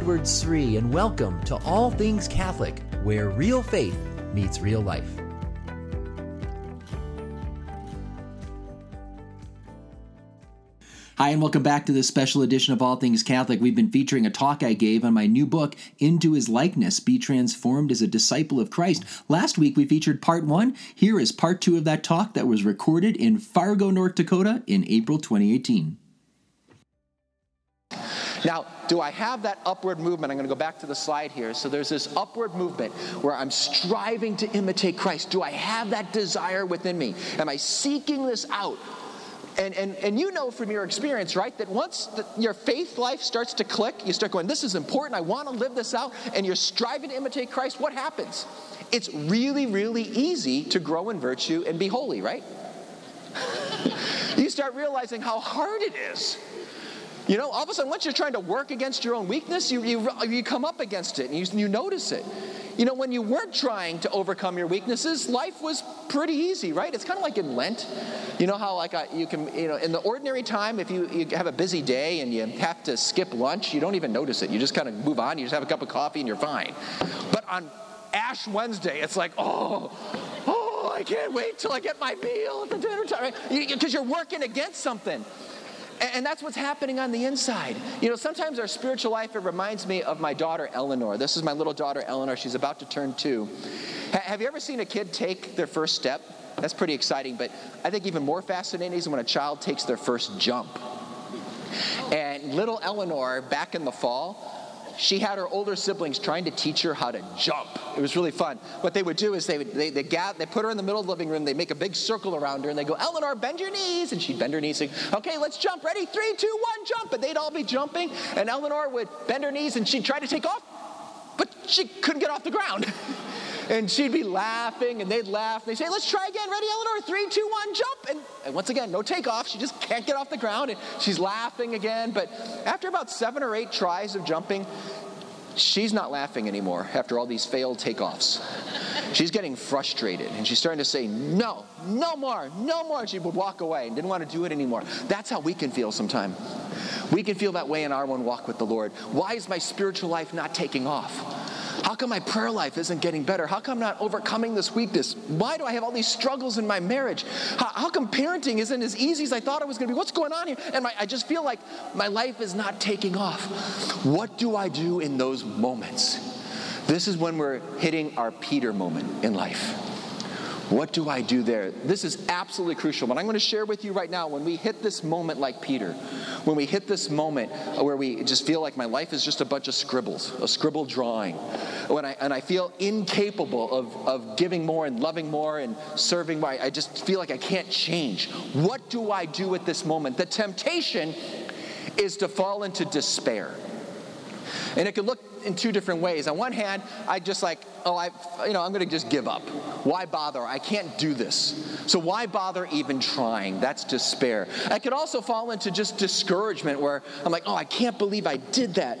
Edwards Sri, and welcome to All Things Catholic, where real faith meets real life. Hi, and welcome back to this special edition of All Things Catholic. We've been featuring a talk I gave on my new book, Into His Likeness Be Transformed as a Disciple of Christ. Last week we featured part one. Here is part two of that talk that was recorded in Fargo, North Dakota in April 2018. Now, do I have that upward movement? I'm going to go back to the slide here. So there's this upward movement where I'm striving to imitate Christ. Do I have that desire within me? Am I seeking this out? And, and, and you know from your experience, right, that once the, your faith life starts to click, you start going, This is important, I want to live this out, and you're striving to imitate Christ, what happens? It's really, really easy to grow in virtue and be holy, right? you start realizing how hard it is. You know, all of a sudden, once you're trying to work against your own weakness, you, you, you come up against it and you, you notice it. You know, when you weren't trying to overcome your weaknesses, life was pretty easy, right? It's kind of like in Lent. You know how, like, you can, you know, in the ordinary time, if you, you have a busy day and you have to skip lunch, you don't even notice it. You just kind of move on, you just have a cup of coffee and you're fine. But on Ash Wednesday, it's like, oh, oh, I can't wait till I get my meal at the dinner time. Because you, you're working against something. And that's what's happening on the inside. You know, sometimes our spiritual life, it reminds me of my daughter Eleanor. This is my little daughter Eleanor. She's about to turn two. Have you ever seen a kid take their first step? That's pretty exciting, but I think even more fascinating is when a child takes their first jump. And little Eleanor, back in the fall, she had her older siblings trying to teach her how to jump. It was really fun. What they would do is they would they they, they put her in the middle of the living room. They make a big circle around her and they go, Eleanor, bend your knees, and she'd bend her knees. And say, okay, let's jump. Ready? Three, two, one, jump. And they'd all be jumping, and Eleanor would bend her knees and she'd try to take off, but she couldn't get off the ground. and she'd be laughing, and they'd laugh. They'd say, Let's try again. Ready, Eleanor? Three, two, one, jump. And, and once again, no takeoff. She just can't get off the ground, and she's laughing again. But after about seven or eight tries of jumping, she's not laughing anymore after all these failed takeoffs. She's getting frustrated and she's starting to say, No, no more, no more. She would walk away and didn't want to do it anymore. That's how we can feel sometimes. We can feel that way in our one walk with the Lord. Why is my spiritual life not taking off? How come my prayer life isn't getting better? How come I'm not overcoming this weakness? Why do I have all these struggles in my marriage? How, how come parenting isn't as easy as I thought it was going to be? What's going on here? And my, I just feel like my life is not taking off. What do I do in those moments? This is when we're hitting our Peter moment in life. What do I do there? This is absolutely crucial. What I'm going to share with you right now, when we hit this moment like Peter, when we hit this moment where we just feel like my life is just a bunch of scribbles, a scribble drawing, when I, and I feel incapable of, of giving more and loving more and serving more, I just feel like I can't change. What do I do at this moment? The temptation is to fall into despair. And it could look in two different ways. On one hand, I just like, oh, I, you know, I'm going to just give up. Why bother? I can't do this. So why bother even trying? That's despair. I could also fall into just discouragement where I'm like, oh, I can't believe I did that.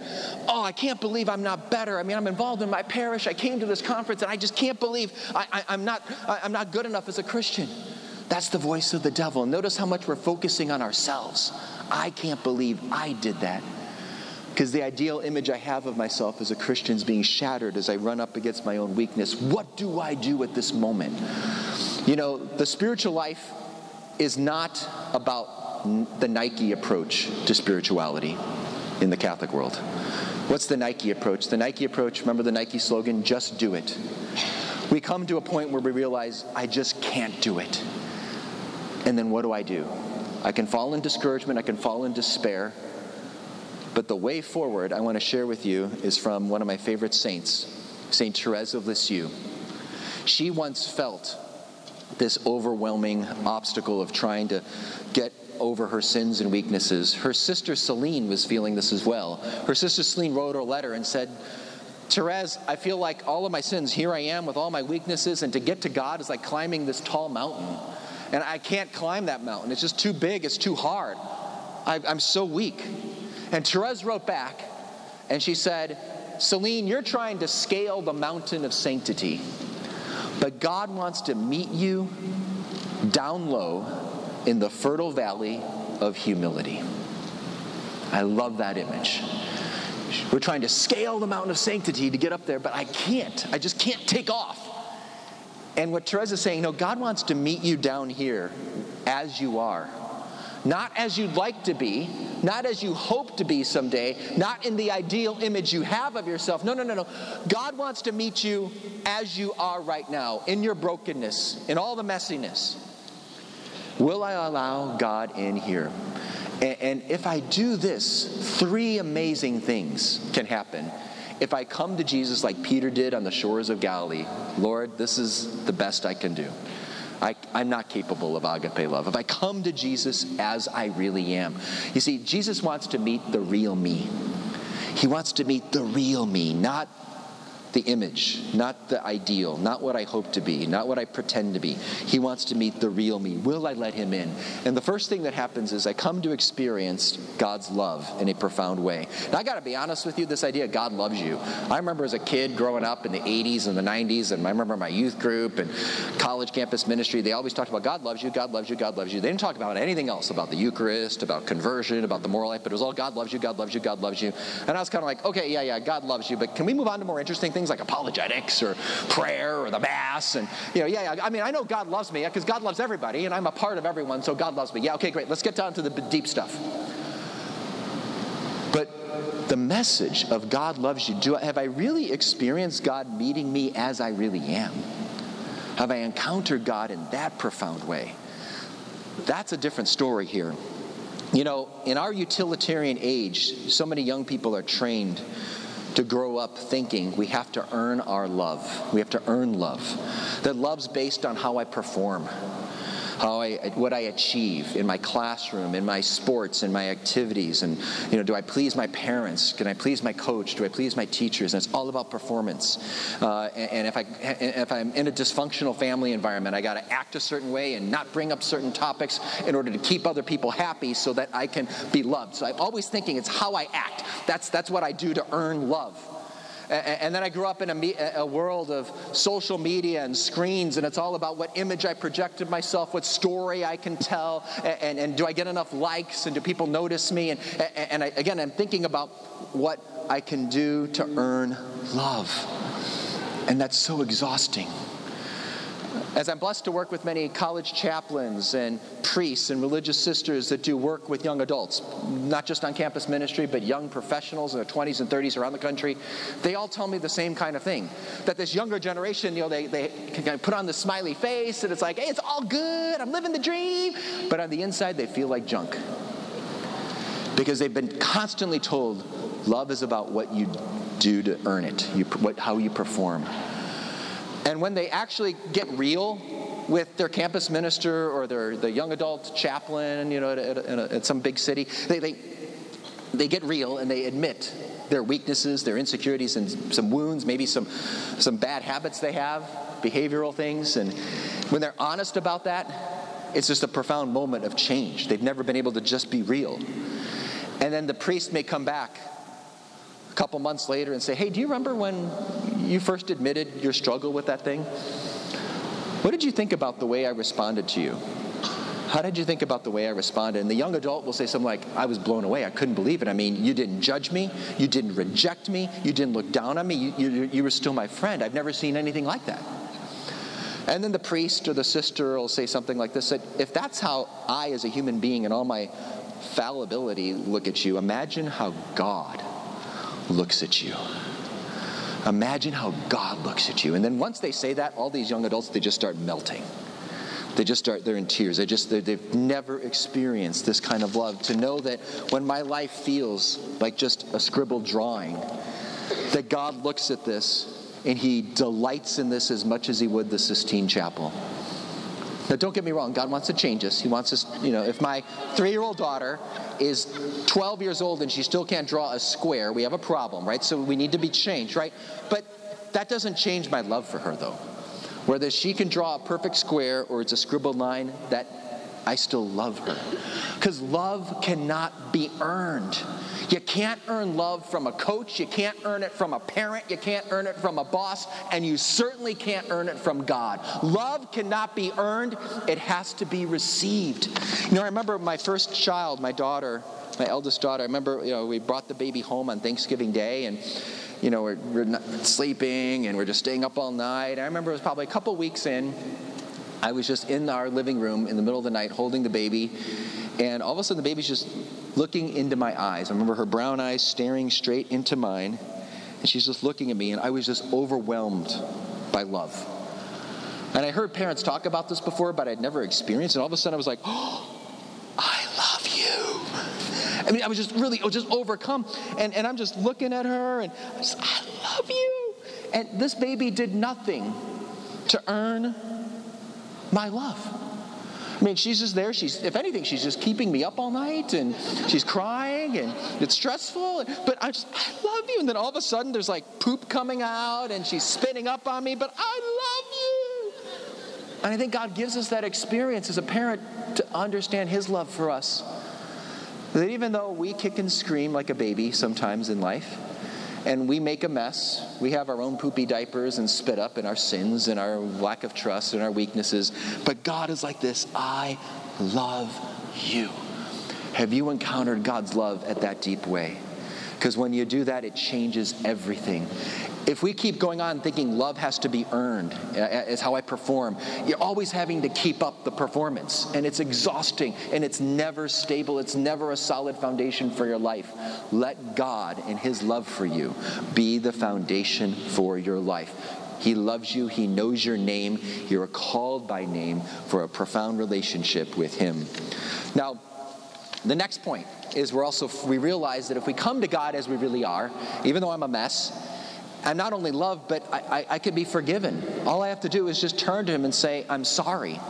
Oh, I can't believe I'm not better. I mean, I'm involved in my parish. I came to this conference and I just can't believe I, am not, I, I'm not good enough as a Christian. That's the voice of the devil. Notice how much we're focusing on ourselves. I can't believe I did that. Because the ideal image I have of myself as a Christian is being shattered as I run up against my own weakness. What do I do at this moment? You know, the spiritual life is not about the Nike approach to spirituality in the Catholic world. What's the Nike approach? The Nike approach, remember the Nike slogan, just do it. We come to a point where we realize, I just can't do it. And then what do I do? I can fall in discouragement, I can fall in despair. But the way forward I want to share with you is from one of my favorite saints, St. Therese of Lisieux. She once felt this overwhelming obstacle of trying to get over her sins and weaknesses. Her sister Celine was feeling this as well. Her sister Celine wrote her letter and said, Therese, I feel like all of my sins, here I am with all my weaknesses, and to get to God is like climbing this tall mountain. And I can't climb that mountain. It's just too big, it's too hard. I, am so weak. And Therese wrote back and she said, Celine, you're trying to scale the mountain of sanctity, but God wants to meet you down low in the fertile valley of humility. I love that image. We're trying to scale the mountain of sanctity to get up there, but I can't. I just can't take off. And what Teresa's saying, no, God wants to meet you down here as you are. Not as you'd like to be, not as you hope to be someday, not in the ideal image you have of yourself. No, no, no, no. God wants to meet you as you are right now, in your brokenness, in all the messiness. Will I allow God in here? And, if I do this, three amazing things can happen. If I come to Jesus like Peter did on the shores of Galilee, Lord, this is the best I can do. I, am not capable of agape love. If I come to Jesus as I really am, you see, Jesus wants to meet the real me. He wants to meet the real me, not the image, not the ideal, not what I hope to be, not what I pretend to be. He wants to meet the real me. Will I let him in? And the first thing that happens is I come to experience God's love in a profound way. Now, I got to be honest with you, this idea God loves you. I remember as a kid growing up in the 80s and the 90s, and I remember my youth group and college campus ministry, they always talked about God loves you, God loves you, God loves you. They didn't talk about anything else about the Eucharist, about conversion, about the moral life, but it was all God loves you, God loves you, God loves you. And I was kind of like, okay, yeah, yeah, God loves you, but can we move on to more interesting things? Things like apologetics or prayer or the Mass. And, you know, yeah, I mean, I know God loves me because God loves everybody and I'm a part of everyone, so God loves me. Yeah, okay, great. Let's get down to the deep stuff. But the message of God loves you, do I, have I really experienced God meeting me as I really am? Have I encountered God in that profound way? That's a different story here. You know, in our utilitarian age, so many young people are trained to grow up thinking we have to earn our love. We have to earn love. That love's based on how I perform how I, what I achieve in my classroom, in my sports, in my activities, and you know, do I please my parents? Can I please my coach? Do I please my teachers? And it's all about performance. Uh, and, and if I if I'm in a dysfunctional family environment, I got to act a certain way and not bring up certain topics in order to keep other people happy, so that I can be loved. So I'm always thinking it's how I act. That's that's what I do to earn love. And then I grew up in a, a, world of social media and screens, and it's all about what image I projected myself, what story I can tell, and, and do I get enough likes, and do people notice me? And, and I, again, I'm thinking about what I can do to earn love. And that's so exhausting. As I'm blessed to work with many college chaplains and priests and religious sisters that do work with young adults, not just on campus ministry, but young professionals in their 20s and 30s around the country, they all tell me the same kind of thing. That this younger generation, you know, they, they can kind of put on the smiley face and it's like, hey, it's all good, I'm living the dream. But on the inside, they feel like junk. Because they've been constantly told love is about what you do to earn it, you, what, how you perform. And when they actually get real with their campus minister or their the young adult chaplain, you know, at, at, at some big city, they, they, they get real and they admit their weaknesses, their insecurities, and some wounds, maybe some, some bad habits they have, behavioral things. And when they're honest about that, it's just a profound moment of change. They've never been able to just be real. And then the priest may come back a couple months later and say, Hey, do you remember when you first admitted your struggle with that thing? What did you think about the way I responded to you? How did you think about the way I responded? And the young adult will say something like, I was blown away. I couldn't believe it. I mean, you didn't judge me. You didn't reject me. You didn't look down on me. You, you, you were still my friend. I've never seen anything like that. And then the priest or the sister will say something like this that if that's how I, as a human being, and all my fallibility look at you, imagine how God looks at you. Imagine how God looks at you. And then once they say that, all these young adults, they just start melting. They just start, they're in tears. They just, they've never experienced this kind of love. To know that when my life feels like just a scribbled drawing, that God looks at this and he delights in this as much as he would the Sistine Chapel. Now, don't get me wrong, God wants to change us. He wants us, you know, if my three year old daughter is 12 years old and she still can't draw a square, we have a problem, right? So we need to be changed, right? But that doesn't change my love for her, though. Whether she can draw a perfect square or it's a scribbled line, that I still love her. Because love cannot be earned. You can't earn love from a coach, you can't earn it from a parent, you can't earn it from a boss, and you certainly can't earn it from God. Love cannot be earned, it has to be received. You know, I remember my first child, my daughter, my eldest daughter, I remember, you know, we brought the baby home on Thanksgiving Day and, you know, we're, we're sleeping and we're just staying up all night. I remember it was probably a couple weeks in. I was just in our living room in the middle of the night holding the baby, and all of a sudden the baby's just looking into my eyes. I remember her brown eyes staring straight into mine, and she's just looking at me, and I was just overwhelmed by love. And I heard parents talk about this before, but I'd never experienced it. And all of a sudden I was like, oh, I love you. I mean, I was just really just overcome. And, and I'm just looking at her, and I, just, I love you. And this baby did nothing to earn my love. I mean, she's just there. She's, if anything, she's just keeping me up all night and she's crying and it's stressful. But I just, I love you. And then all of a sudden there's like poop coming out and she's spitting up on me, but I love you. And I think God gives us that experience as a parent to understand His love for us. That even though we kick and scream like a baby sometimes in life, and we make a mess. We have our own poopy diapers and spit up in our sins and our lack of trust and our weaknesses. But God is like this I love you. Have you encountered God's love at that deep way? Because when you do that, it changes everything. If we keep going on thinking love has to be earned, uh, uh, is how I perform, you're always having to keep up the performance. And it's exhausting and it's never stable. It's never a solid foundation for your life. Let God and His love for you be the foundation for your life. He loves you. He knows your name. You're called by name for a profound relationship with Him. Now, the next point is we're also we realize that if we come to God as we really are, even though I'm a mess, I'm not only loved, but I, I, I can be forgiven. All I have to do is just turn to Him and say, I'm sorry.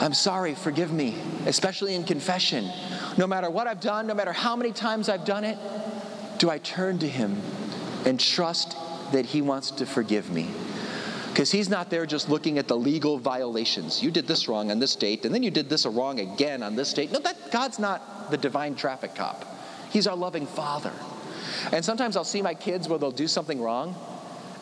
I'm sorry, forgive me, especially in confession. No matter what I've done, no matter how many times I've done it, do I turn to Him and trust that He wants to forgive me? Because He's not there just looking at the legal violations. You did this wrong on this date, and then you did this wrong again on this date. No, that, God's not the divine traffic cop, He's our loving Father. And sometimes I'll see my kids where they'll do something wrong,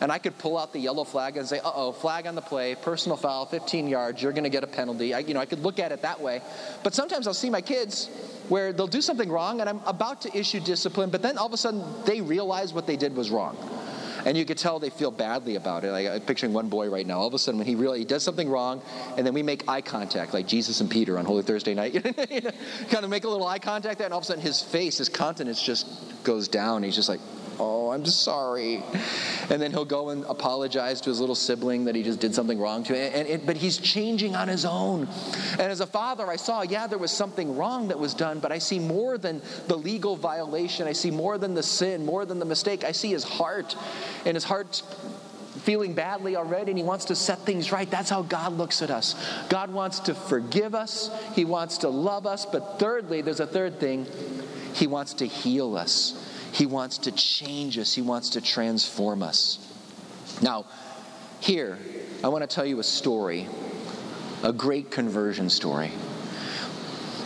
and I could pull out the yellow flag and say, uh oh, flag on the play, personal foul, 15 yards, you're going to get a penalty. I, you know, I could look at it that way. But sometimes I'll see my kids where they'll do something wrong, and I'm about to issue discipline, but then all of a sudden they realize what they did was wrong and you could tell they feel badly about it. Like, I'm picturing one boy right now. All of a sudden, when he really he does something wrong, and then we make eye contact, like Jesus and Peter on Holy Thursday night. kind of make a little eye contact there, and all of a sudden, his face, his countenance just goes down. He's just like, Oh, I'm sorry. And then he'll go and apologize to his little sibling that he just did something wrong to. And, and, but he's changing on his own. And as a father, I saw, yeah, there was something wrong that was done, but I see more than the legal violation. I see more than the sin, more than the mistake. I see his heart. And his heart's feeling badly already and he wants to set things right. That's how God looks at us. God wants to forgive us, he wants to love us, but thirdly, there's a third thing, he wants to heal us. He wants to change us, He wants to transform us. Now, here, I want to tell you a story, a great conversion story.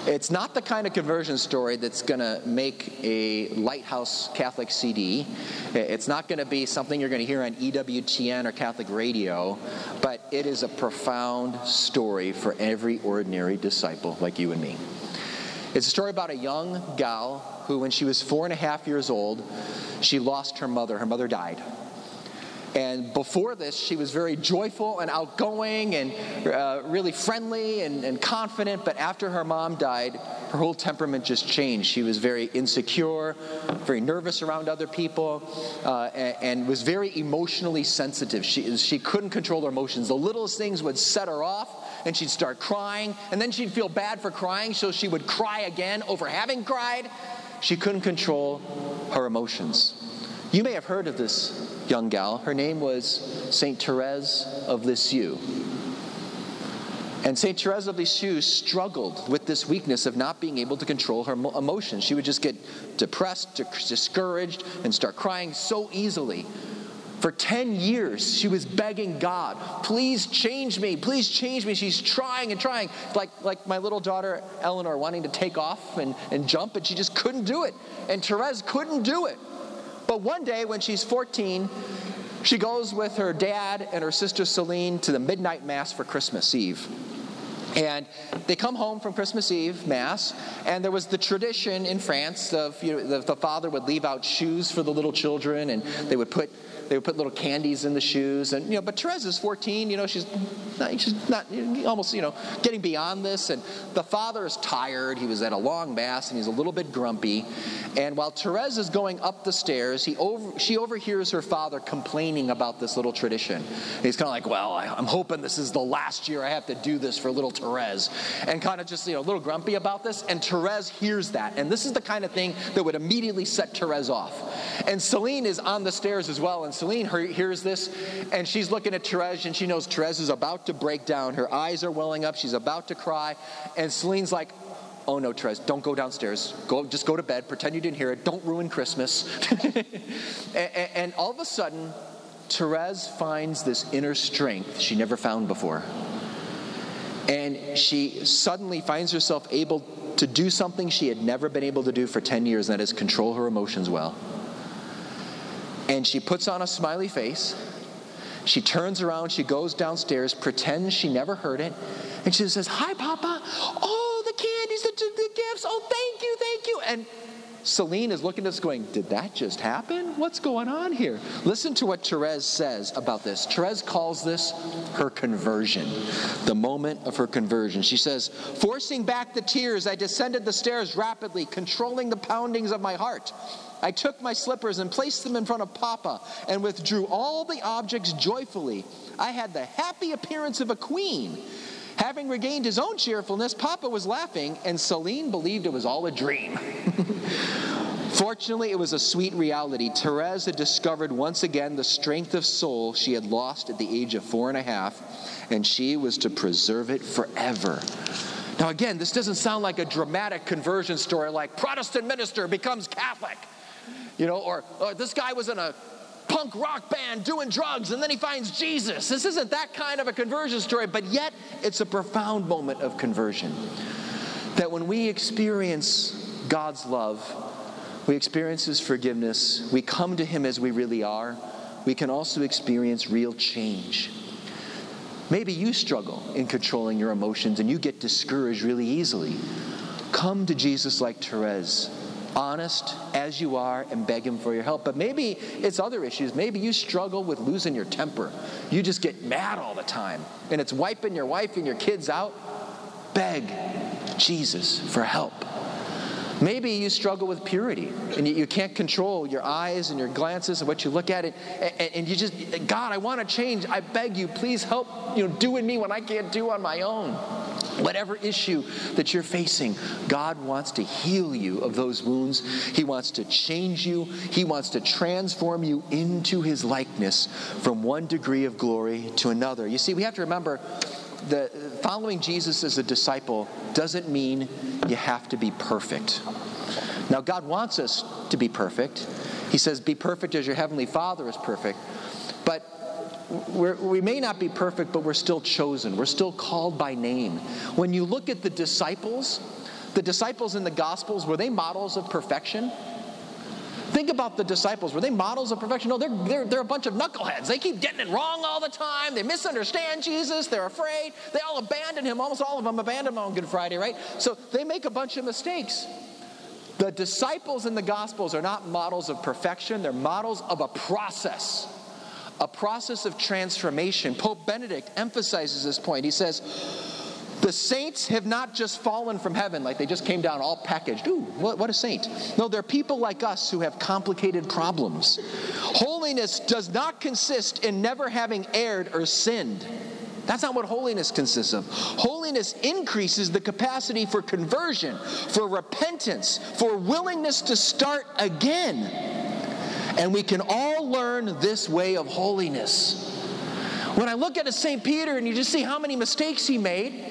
It's not the kind of conversion story that's going to make a Lighthouse Catholic CD. It's not going to be something you're going to hear on EWTN or Catholic radio, but it is a profound story for every ordinary disciple like you and me. It's a story about a young gal who, when she was four and a half years old, she lost her mother. Her mother died. And before this, she was very joyful and outgoing and uh, really friendly and, and, confident. But after her mom died, her whole temperament just changed. She was very insecure, very nervous around other people, uh, and, and, was very emotionally sensitive. She, she couldn't control her emotions. The littlest things would set her off, and she'd start crying. And then she'd feel bad for crying, so she would cry again over having cried. She couldn't control her emotions. You may have heard of this young gal. Her name was St. Therese of Lisieux. And St. Therese of Lisieux struggled with this weakness of not being able to control her emotions. She would just get depressed, discouraged, and start crying so easily. For 10 years, she was begging God, please change me, please change me. She's trying and trying, like, like my little daughter Eleanor wanting to take off and, and jump, but she just couldn't do it. And Therese couldn't do it. But one day, when she's 14, she goes with her dad and her sister Celine to the midnight mass for Christmas Eve. And they come home from Christmas Eve Mass, and there was the tradition in France of you know, the, the father would leave out shoes for the little children, and they would put they would put little candies in the shoes, and you know. But Therese is 14. You know, she's not, she's not almost you know getting beyond this. And the father is tired. He was at a long mass, and he's a little bit grumpy. And while Therese is going up the stairs, he over, she overhears her father complaining about this little tradition. He's kind of like, "Well, I, I'm hoping this is the last year I have to do this for little Therese," and kind of just you know a little grumpy about this. And Therese hears that, and this is the kind of thing that would immediately set Therese off. And Celine is on the stairs as well, and Celine hears this, and she's looking at Therese, and she knows Therese is about to break down. Her eyes are welling up. She's about to cry. And Celine's like, oh no, Therese, don't go downstairs. Go, just go to bed. Pretend you didn't hear it. Don't ruin Christmas. and, and all of a sudden, Therese finds this inner strength she never found before. And she suddenly finds herself able to do something she had never been able to do for 10 years, and that is control her emotions well. And she puts on a smiley face. She turns around, she goes downstairs, pretends she never heard it, and she says, Hi, Papa. Oh, the candies, the, the gifts. Oh, thank you, thank you. And Celine is looking at us going, Did that just happen? What's going on here? Listen to what Therese says about this. Therese calls this her conversion, the moment of her conversion. She says, Forcing back the tears, I descended the stairs rapidly, controlling the poundings of my heart. I took my slippers and placed them in front of Papa and withdrew all the objects joyfully. I had the happy appearance of a queen. Having regained his own cheerfulness, Papa was laughing, and Celine believed it was all a dream. Fortunately, it was a sweet reality. Therese had discovered once again the strength of soul she had lost at the age of four and a half, and she was to preserve it forever. Now, again, this doesn't sound like a dramatic conversion story like Protestant minister becomes Catholic. You know, or, or this guy was in a punk rock band doing drugs and then he finds Jesus. This isn't that kind of a conversion story, but yet it's a profound moment of conversion. That when we experience God's love, we experience His forgiveness, we come to Him as we really are, we can also experience real change. Maybe you struggle in controlling your emotions and you get discouraged really easily. Come to Jesus like Therese honest as you are and beg Him for your help. But maybe it's other issues. Maybe you struggle with losing your temper. You just get mad all the time and it's wiping your wife and your kids out. Beg Jesus for help. Maybe you struggle with purity and you, can't control your eyes and your glances and what you look at it, and you just, God, I want to change. I beg you, please help, you know, do in me what I can't do on my own. Whatever issue that you're facing, God wants to heal you of those wounds. He wants to change you. He wants to transform you into His likeness from one degree of glory to another. You see, we have to remember that following Jesus as a disciple doesn't mean you have to be perfect. Now, God wants us to be perfect. He says, Be perfect as your heavenly Father is perfect. But we may not be perfect, but we're still chosen. We're still called by name. When you look at the disciples, the disciples in the Gospels, were they models of perfection? Think about the disciples. Were they models of perfection? No, they're, they're, they're a bunch of knuckleheads. They keep getting it wrong all the time. They misunderstand Jesus. They're afraid. They all abandon him. Almost all of them abandon him on Good Friday, right? So they make a bunch of mistakes. The disciples in the Gospels are not models of perfection, they're models of a process, a process of transformation. Pope Benedict emphasizes this point. He says, the saints have not just fallen from heaven, like they just came down all packaged. Ooh, what, what, a saint. No, they're people like us who have complicated problems. Holiness does not consist in never having erred or sinned. That's not what holiness consists of. Holiness increases the capacity for conversion, for repentance, for willingness to start again. And we can all learn this way of holiness. When I look at a St. Peter and you just see how many mistakes he made,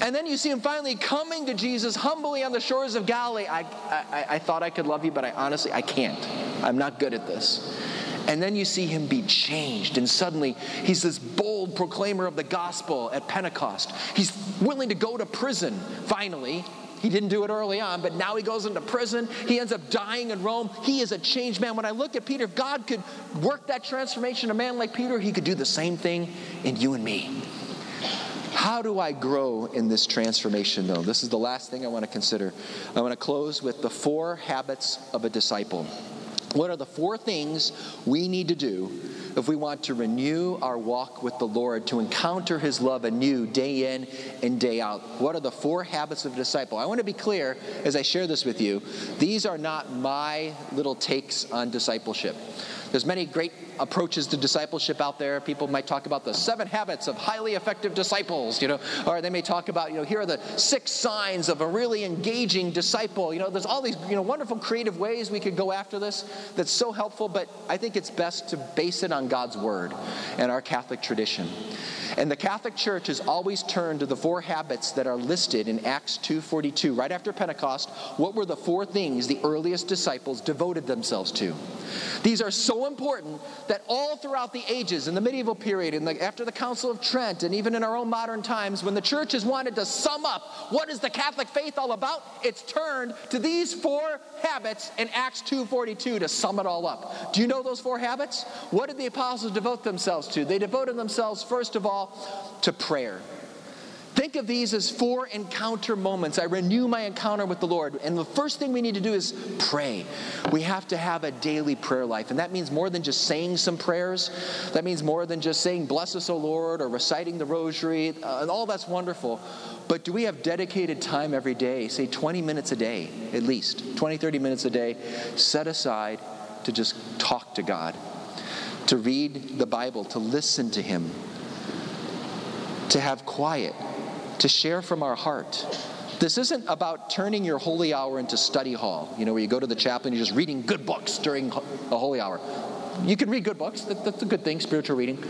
and then you see him finally coming to Jesus humbly on the shores of Galilee. I, I, I thought I could love you, but I honestly, I can't. I'm not good at this. And then you see him be changed, and suddenly he's this bold proclaimer of the gospel at Pentecost. He's willing to go to prison, finally. He didn't do it early on, but now he goes into prison. He ends up dying in Rome. He is a changed man. When I look at Peter, if God could work that transformation in a man like Peter, he could do the same thing in you and me. How do I grow in this transformation, though? This is the last thing I want to consider. I want to close with the four habits of a disciple. What are the four things we need to do if we want to renew our walk with the Lord, to encounter His love anew day in and day out? What are the four habits of a disciple? I want to be clear as I share this with you. These are not my little takes on discipleship. There's many great approaches to discipleship out there. People might talk about the seven habits of highly effective disciples, you know, or they may talk about, you know, here are the six signs of a really engaging disciple. You know, there's all these, you know, wonderful creative ways we could go after this that's so helpful, but I think it's best to base it on God's word and our Catholic tradition. And the Catholic Church has always turned to the four habits that are listed in Acts 2:42. Right after Pentecost, what were the four things the earliest disciples devoted themselves to? These are so important that all throughout the ages, in the medieval period, after the Council of Trent, and even in our own modern times, when the church has wanted to sum up what is the Catholic faith all about, it's turned to these four habits in Acts 2:42 to sum it all up. Do you know those four habits? What did the apostles devote themselves to? They devoted themselves first of all to prayer. Think of these as four encounter moments. I renew my encounter with the Lord. And the first thing we need to do is pray. We have to have a daily prayer life. And that means more than just saying some prayers. That means more than just saying, Bless us, O Lord, or reciting the rosary. Uh, and all that's wonderful. But do we have dedicated time every day, say 20 minutes a day at least, 20, 30 minutes a day, set aside to just talk to God, to read the Bible, to listen to Him, to have quiet? To share from our heart. This isn't about turning your holy hour into study hall, you know, where you go to the chapel and you're just reading good books during a holy hour. You can read good books, that's a good thing, spiritual reading.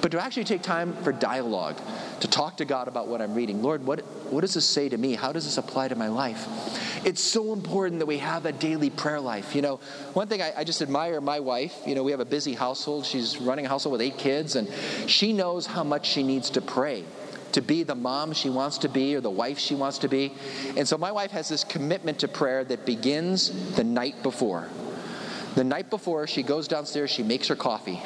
But to actually take time for dialogue, to talk to God about what I'm reading. Lord, what, what does this say to me? How does this apply to my life? It's so important that we have a daily prayer life. You know, one thing I, I just admire my wife, you know, we have a busy household. She's running a household with eight kids, and she knows how much she needs to pray to be the mom she wants to be or the wife she wants to be. And so my wife has this commitment to prayer that begins the night before. The night before, she goes downstairs, she makes her coffee.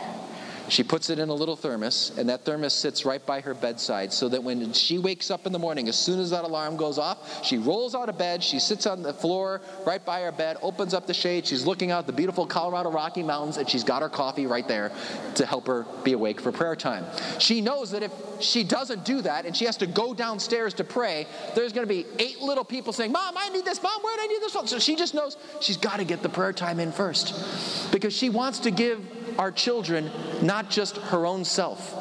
She puts it in a little thermos, and that thermos sits right by her bedside so that when she wakes up in the morning, as soon as that alarm goes off, she rolls out of bed, she sits on the floor right by her bed, opens up the shade, she's looking out the beautiful Colorado Rocky Mountains, and she's got her coffee right there to help her be awake for prayer time. She knows that if she doesn't do that and she has to go downstairs to pray, there's going to be eight little people saying, Mom, I need this, Mom, where do I need this? So she just knows she's got to get the prayer time in first because she wants to give our children not just her own self.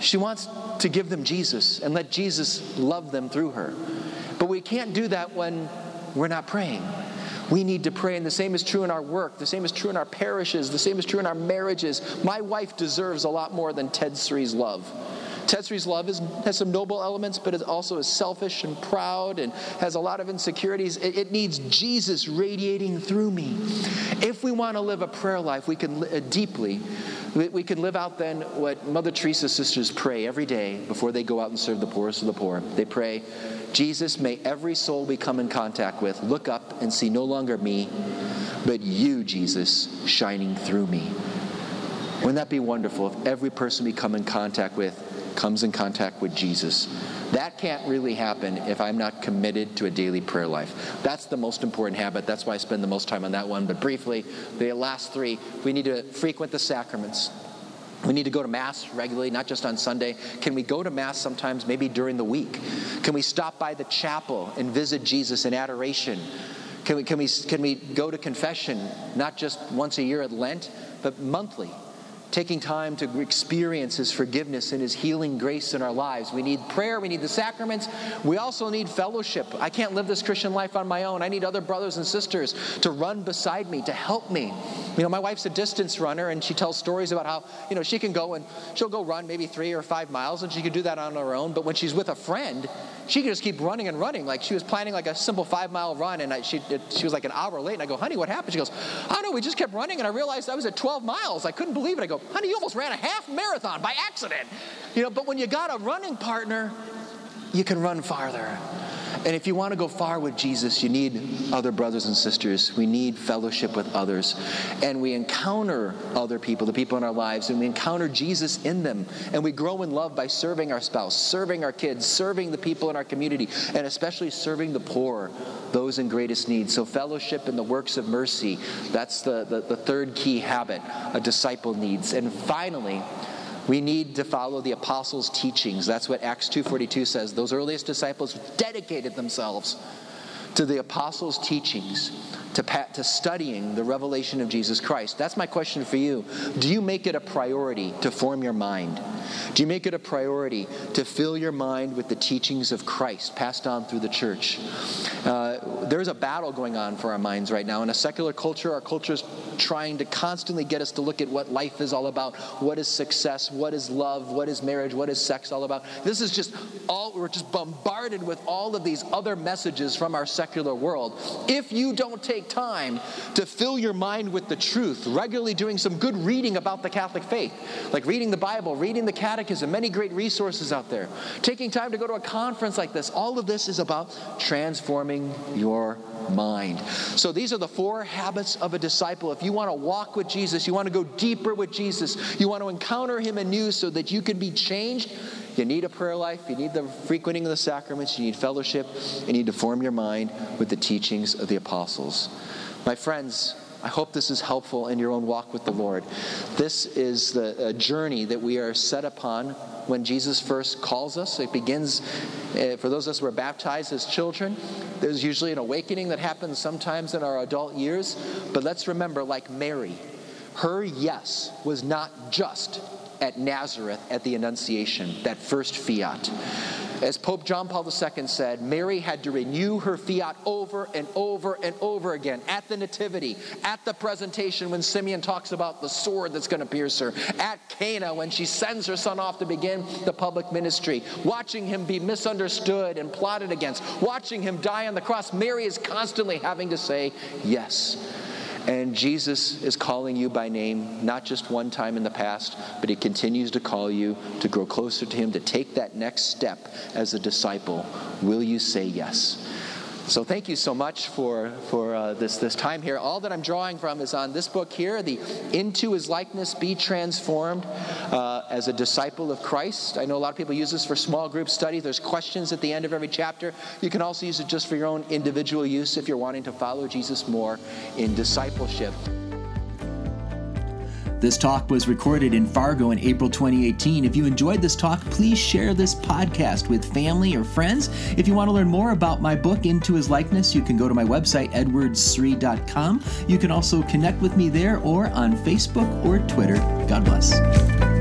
She wants to give them Jesus and let Jesus love them through her. But we can't do that when we're not praying. We need to pray, and the same is true in our work, the same is true in our parishes, the same is true in our marriages. My wife deserves a lot more than Ted Sri's love. Ted Sri's love is, has some noble elements, but it also is selfish and proud and has a lot of insecurities. It, it needs Jesus radiating through me. If we want to live a prayer life, we can uh, deeply, we, we can live out then what Mother Teresa's sisters pray every day before they go out and serve the poorest of the poor. They pray, Jesus, may every soul we come in contact with look up and see no longer me, but you, Jesus, shining through me. Wouldn't that be wonderful if every person we come in contact with comes in contact with Jesus. That can't really happen if I'm not committed to a daily prayer life. That's the most important habit. That's why I spend the most time on that one. But briefly, the last three we need to frequent the sacraments. We need to go to Mass regularly, not just on Sunday. Can we go to Mass sometimes, maybe during the week? Can we stop by the chapel and visit Jesus in adoration? Can we, can we, can we go to confession, not just once a year at Lent, but monthly? Taking time to experience His forgiveness and His healing grace in our lives. We need prayer, we need the sacraments, we also need fellowship. I can't live this Christian life on my own. I need other brothers and sisters to run beside me, to help me. You know, my wife's a distance runner, and she tells stories about how, you know, she can go and she'll go run maybe three or five miles, and she can do that on her own. But when she's with a friend, she can just keep running and running. Like she was planning like a simple five mile run, and I, she, it, she was like an hour late. And I go, honey, what happened? She goes, I don't know, we just kept running, and I realized I was at 12 miles. I couldn't believe it. I go, honey, you almost ran a half marathon by accident. You know, but when you got a running partner, you can run farther. And if you want to go far with Jesus, you need other brothers and sisters. We need fellowship with others. And we encounter other people, the people in our lives, and we encounter Jesus in them. And we grow in love by serving our spouse, serving our kids, serving the people in our community, and especially serving the poor, those in greatest need. So, fellowship in the works of mercy, that's the, the, the third key habit a disciple needs. And finally, we need to follow the apostles' teachings. That's what Acts 2:42 says. Those earliest disciples dedicated themselves to the apostles' teachings, to, pat, to studying the revelation of Jesus Christ. That's my question for you. Do you make it a priority to form your mind? Do you make it a priority to fill your mind with the teachings of Christ passed on through the church? Uh, there's a battle going on for our minds right now. In a secular culture, our culture is trying to constantly get us to look at what life is all about. What is success? What is love? What is marriage? What is sex all about? This is just all, we're just bombarded with all of these other messages from our secular world. If you don't take time to fill your mind with the truth, regularly doing some good reading about the Catholic faith, like reading the Bible, reading the Catechism, many great resources out there, taking time to go to a conference like this, all of this is about transforming your mind. So these are the four habits of a disciple. If you want to walk with Jesus, you want to go deeper with Jesus, you want to encounter him anew so that you can be changed, you need a prayer life, you need the frequenting of the sacraments, you need fellowship, you need to form your mind with the teachings of the apostles. My friends, I hope this is helpful in your own walk with the Lord. This is the journey that we are set upon when Jesus first calls us. It begins, uh, for those of us who are baptized as children, there's usually an awakening that happens sometimes in our adult years. But let's remember, like Mary, her yes was not just at Nazareth at the Annunciation, that first fiat. As Pope John Paul II said, Mary had to renew her fiat over and over and over again at the Nativity, at the presentation when Simeon talks about the sword that's going to pierce her, at Cana when she sends her son off to begin the public ministry, watching him be misunderstood and plotted against, watching him die on the cross. Mary is constantly having to say, Yes. And Jesus is calling you by name, not just one time in the past, but He continues to call you to grow closer to Him, to take that next step as a disciple. Will you say yes? So thank you so much for, for uh, this, this time here. All that I'm drawing from is on this book here, the Into His Likeness, Be Transformed uh, as a Disciple of Christ. I know a lot of people use this for small group study. There's questions at the end of every chapter. You can also use it just for your own individual use if you're wanting to follow Jesus more in discipleship. This talk was recorded in Fargo in April 2018. If you enjoyed this talk, please share this podcast with family or friends. If you want to learn more about my book, Into His Likeness, you can go to my website, edwardsri.com. You can also connect with me there or on Facebook or Twitter. God bless.